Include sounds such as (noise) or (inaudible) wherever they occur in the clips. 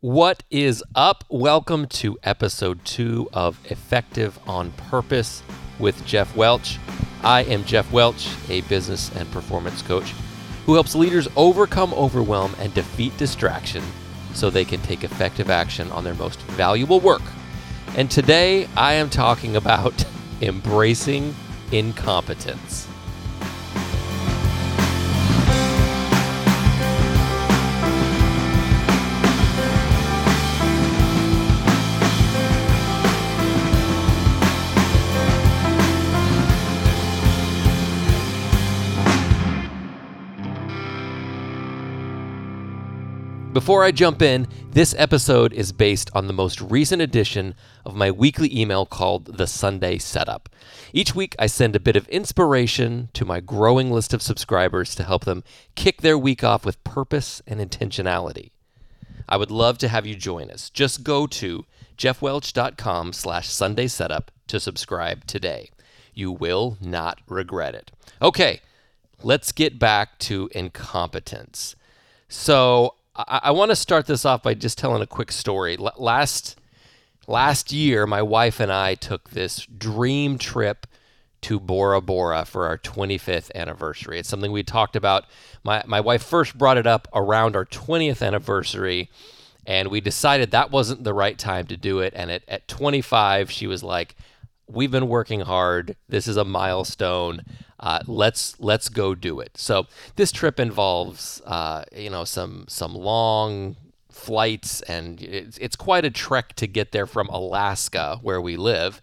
What is up? Welcome to episode two of Effective on Purpose with Jeff Welch. I am Jeff Welch, a business and performance coach who helps leaders overcome overwhelm and defeat distraction so they can take effective action on their most valuable work. And today I am talking about (laughs) embracing incompetence. Before I jump in, this episode is based on the most recent edition of my weekly email called The Sunday Setup. Each week, I send a bit of inspiration to my growing list of subscribers to help them kick their week off with purpose and intentionality. I would love to have you join us. Just go to jeffwelch.com slash Sunday Setup to subscribe today. You will not regret it. Okay, let's get back to incompetence. So I, I want to start this off by just telling a quick story. L- last last year, my wife and I took this dream trip to Bora Bora for our 25th anniversary. It's something we talked about. My my wife first brought it up around our 20th anniversary, and we decided that wasn't the right time to do it. And at, at 25, she was like, "We've been working hard. This is a milestone uh, let's let's go do it. So this trip involves uh, you know some some long flights and it's, it's quite a trek to get there from Alaska where we live,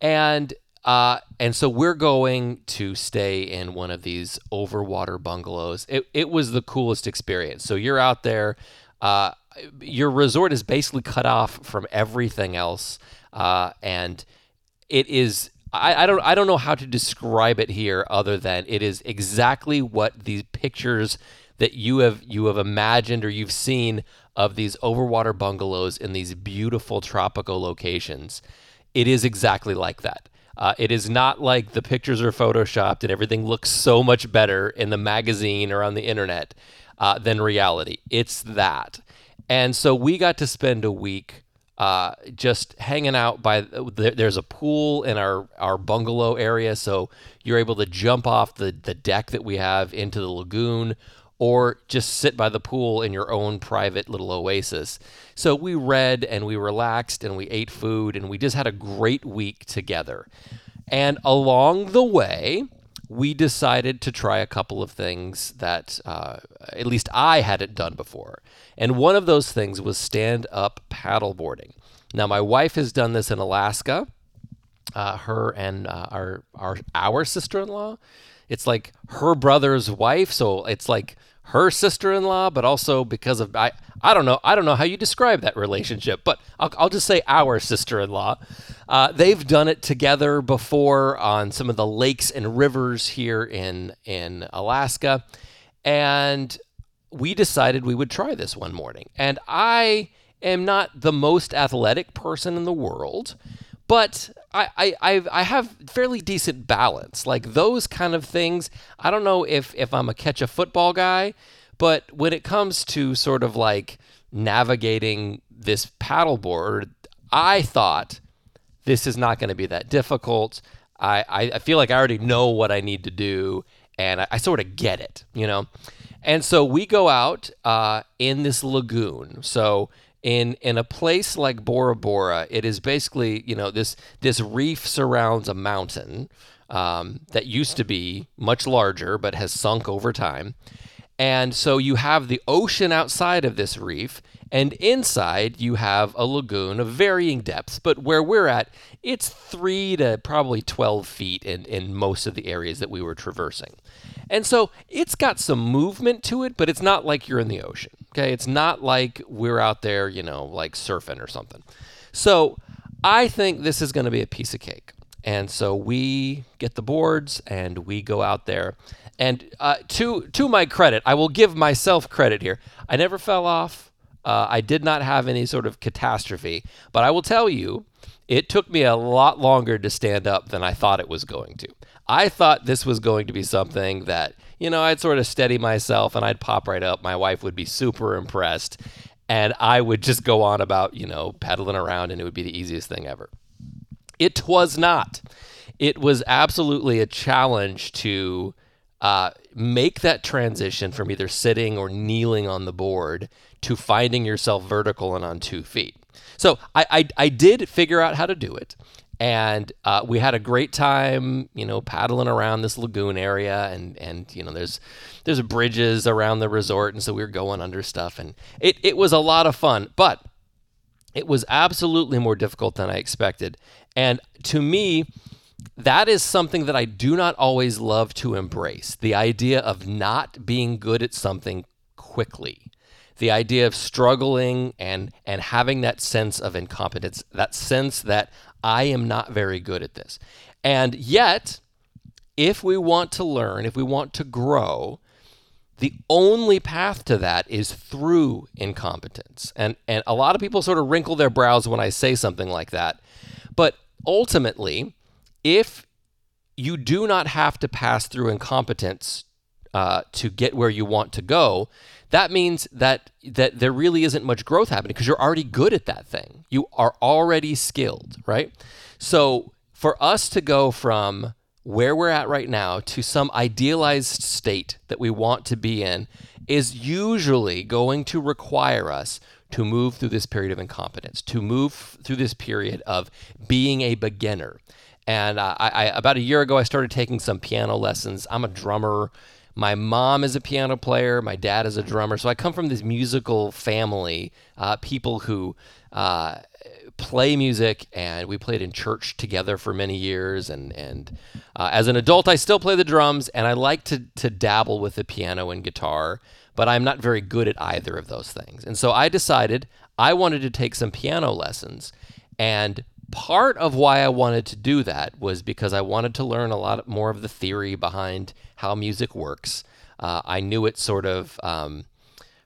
and uh, and so we're going to stay in one of these overwater bungalows. It it was the coolest experience. So you're out there. Uh, your resort is basically cut off from everything else, uh, and it is I, I don't I don't know how to describe it here other than it is exactly what these pictures that you have you have imagined or you've seen of these overwater bungalows in these beautiful tropical locations. It is exactly like that. Uh, it is not like the pictures are photoshopped and everything looks so much better in the magazine or on the internet uh, than reality. It's that. And so we got to spend a week uh, just hanging out by there's a pool in our our bungalow area so you're able to jump off the the deck that we have into the lagoon or just sit by the pool in your own private little oasis. So we read and we relaxed and we ate food and we just had a great week together. And along the way we decided to try a couple of things that uh, at least I hadn't done before. And one of those things was stand up paddleboarding. Now, my wife has done this in Alaska. Uh, her and uh, our our our sister in law. It's like her brother's wife, so it's like her sister-in-law, but also because of I I don't know I don't know how you describe that relationship, but I'll, I'll just say our sister-in-law. Uh, they've done it together before on some of the lakes and rivers here in in Alaska, and we decided we would try this one morning. And I am not the most athletic person in the world, but I, I, I've, fairly decent balance. Like those kind of things. I don't know if, if I'm a catch a football guy, but when it comes to sort of like navigating this paddleboard, I thought this is not going to be that difficult. I, I, I, feel like I already know what I need to do, and I, I sort of get it, you know? And so we go out uh, in this lagoon. So in in a place like Bora Bora, it is basically you know this this reef surrounds a mountain um, that used to be much larger but has sunk over time. And so you have the ocean outside of this reef, and inside you have a lagoon of varying depths. But where we're at, it's three to probably 12 feet in, in most of the areas that we were traversing. And so it's got some movement to it, but it's not like you're in the ocean. Okay. It's not like we're out there, you know, like surfing or something. So I think this is going to be a piece of cake. And so we get the boards and we go out there. And uh, to to my credit, I will give myself credit here. I never fell off. Uh, I did not have any sort of catastrophe. But I will tell you, it took me a lot longer to stand up than I thought it was going to. I thought this was going to be something that, you know, I'd sort of steady myself and I'd pop right up. My wife would be super impressed. and I would just go on about, you know, pedaling around and it would be the easiest thing ever. It was not. It was absolutely a challenge to uh, make that transition from either sitting or kneeling on the board to finding yourself vertical and on two feet. So I, I, I did figure out how to do it. And uh, we had a great time, you know, paddling around this lagoon area, and and you know, there's there's bridges around the resort, and so we were going under stuff, and it it was a lot of fun, but it was absolutely more difficult than I expected. And to me, that is something that I do not always love to embrace the idea of not being good at something quickly. The idea of struggling and, and having that sense of incompetence, that sense that I am not very good at this. And yet, if we want to learn, if we want to grow, the only path to that is through incompetence. And and a lot of people sort of wrinkle their brows when I say something like that. But ultimately, if you do not have to pass through incompetence uh, to get where you want to go, that means that that there really isn't much growth happening because you're already good at that thing. You are already skilled, right? So for us to go from where we're at right now to some idealized state that we want to be in is usually going to require us to move through this period of incompetence, to move through this period of being a beginner. And uh, I, I, about a year ago, I started taking some piano lessons. I'm a drummer. My mom is a piano player. My dad is a drummer. So I come from this musical family, uh, people who uh, play music, and we played in church together for many years. And and uh, as an adult, I still play the drums, and I like to to dabble with the piano and guitar but I'm not very good at either of those things. And so I decided I wanted to take some piano lessons. And part of why I wanted to do that was because I wanted to learn a lot more of the theory behind how music works. Uh, I knew it sort of um,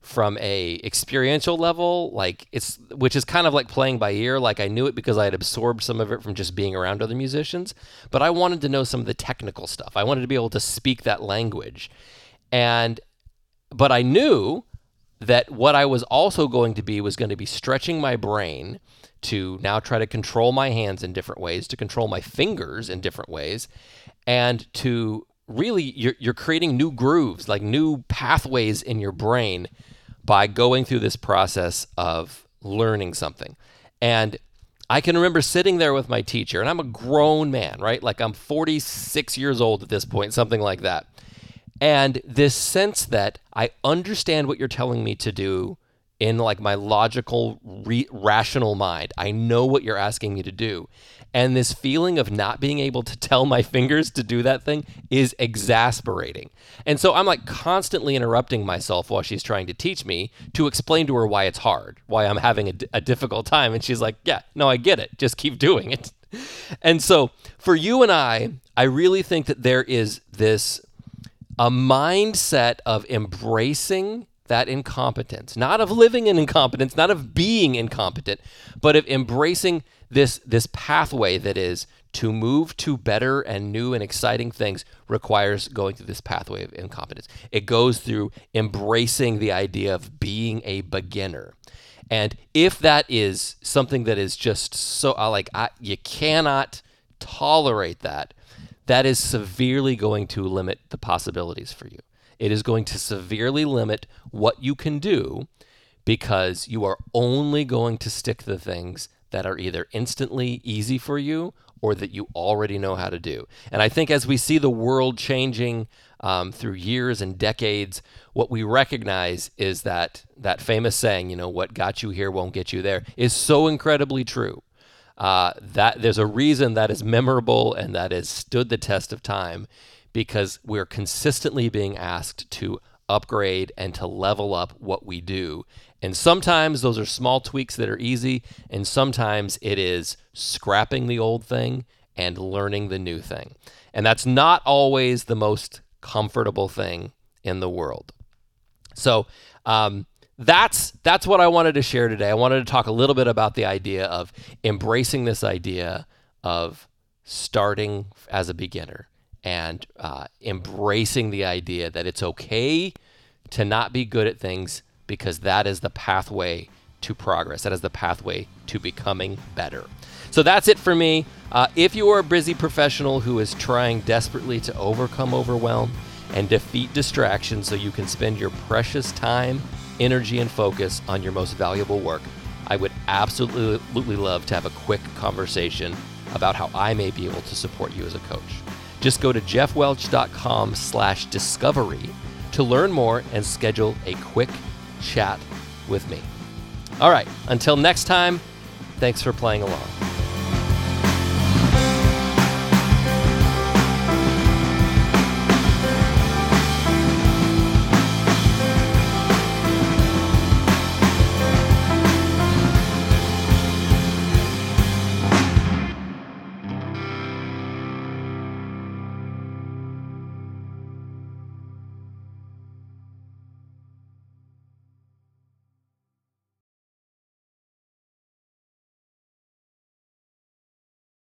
from a experiential level, like it's which is kind of like playing by ear. Like I knew it because I had absorbed some of it from just being around other musicians, but I wanted to know some of the technical stuff. I wanted to be able to speak that language. And but I knew that what I was also going to be was going to be stretching my brain to now try to control my hands in different ways, to control my fingers in different ways, and to really you're, you're creating new grooves, like new pathways in your brain by going through this process of learning something. And I can remember sitting there with my teacher, and I'm a grown man, right? Like I'm 46 years old at this point, something like that and this sense that I understand what you're telling me to do in like my logical re- rational mind. I know what you're asking me to do. And this feeling of not being able to tell my fingers to do that thing is exasperating. And so I'm like constantly interrupting myself while she's trying to teach me to explain to her why it's hard, why I'm having a, a difficult time. And she's like, Yeah, no, I get it. Just keep doing it. (laughs) And so for you and I, I really think that there is this a mindset of embracing that incompetence, not of living in incompetence, not of being incompetent, but of embracing this this pathway that is to move to better and new and exciting things requires going through this pathway of incompetence. It goes through embracing the idea of being a beginner. And if that is something that is just so like I, you cannot tolerate that, that is severely going to limit the possibilities for you. It is going to severely limit what you can do because you are only going to stick the things that are either instantly easy for you or that you already know how to do. And I think as we see the world changing um, through years and decades, what we recognize is that that famous saying, you know, what got you here won't get you there, is so incredibly true uh, that there's a reason that is memorable and that has stood the test of time because we're consistently being asked to upgrade and to level up what we do. And sometimes those are small tweaks that are easy, and sometimes it is scrapping the old thing and learning the new thing. And that's not always the most comfortable thing in the world. So, um, that's that's what I wanted to share today. I wanted to talk a little bit about the idea of embracing this idea of starting as a beginner and uh, embracing the idea that it's okay to not be good at things because that is the pathway to progress. That is the pathway to becoming better. So that's it for me. Uh, if you are a busy professional who is trying desperately to overcome overwhelm and defeat distractions so you can spend your precious time, energy, and focus on your most valuable work, I would absolutely love to have a quick conversation about how I may be able to support you as a coach. Just go to jeffwelch.com slash discovery to learn more and schedule a quick chat with me. All right, until next time, thanks for playing along.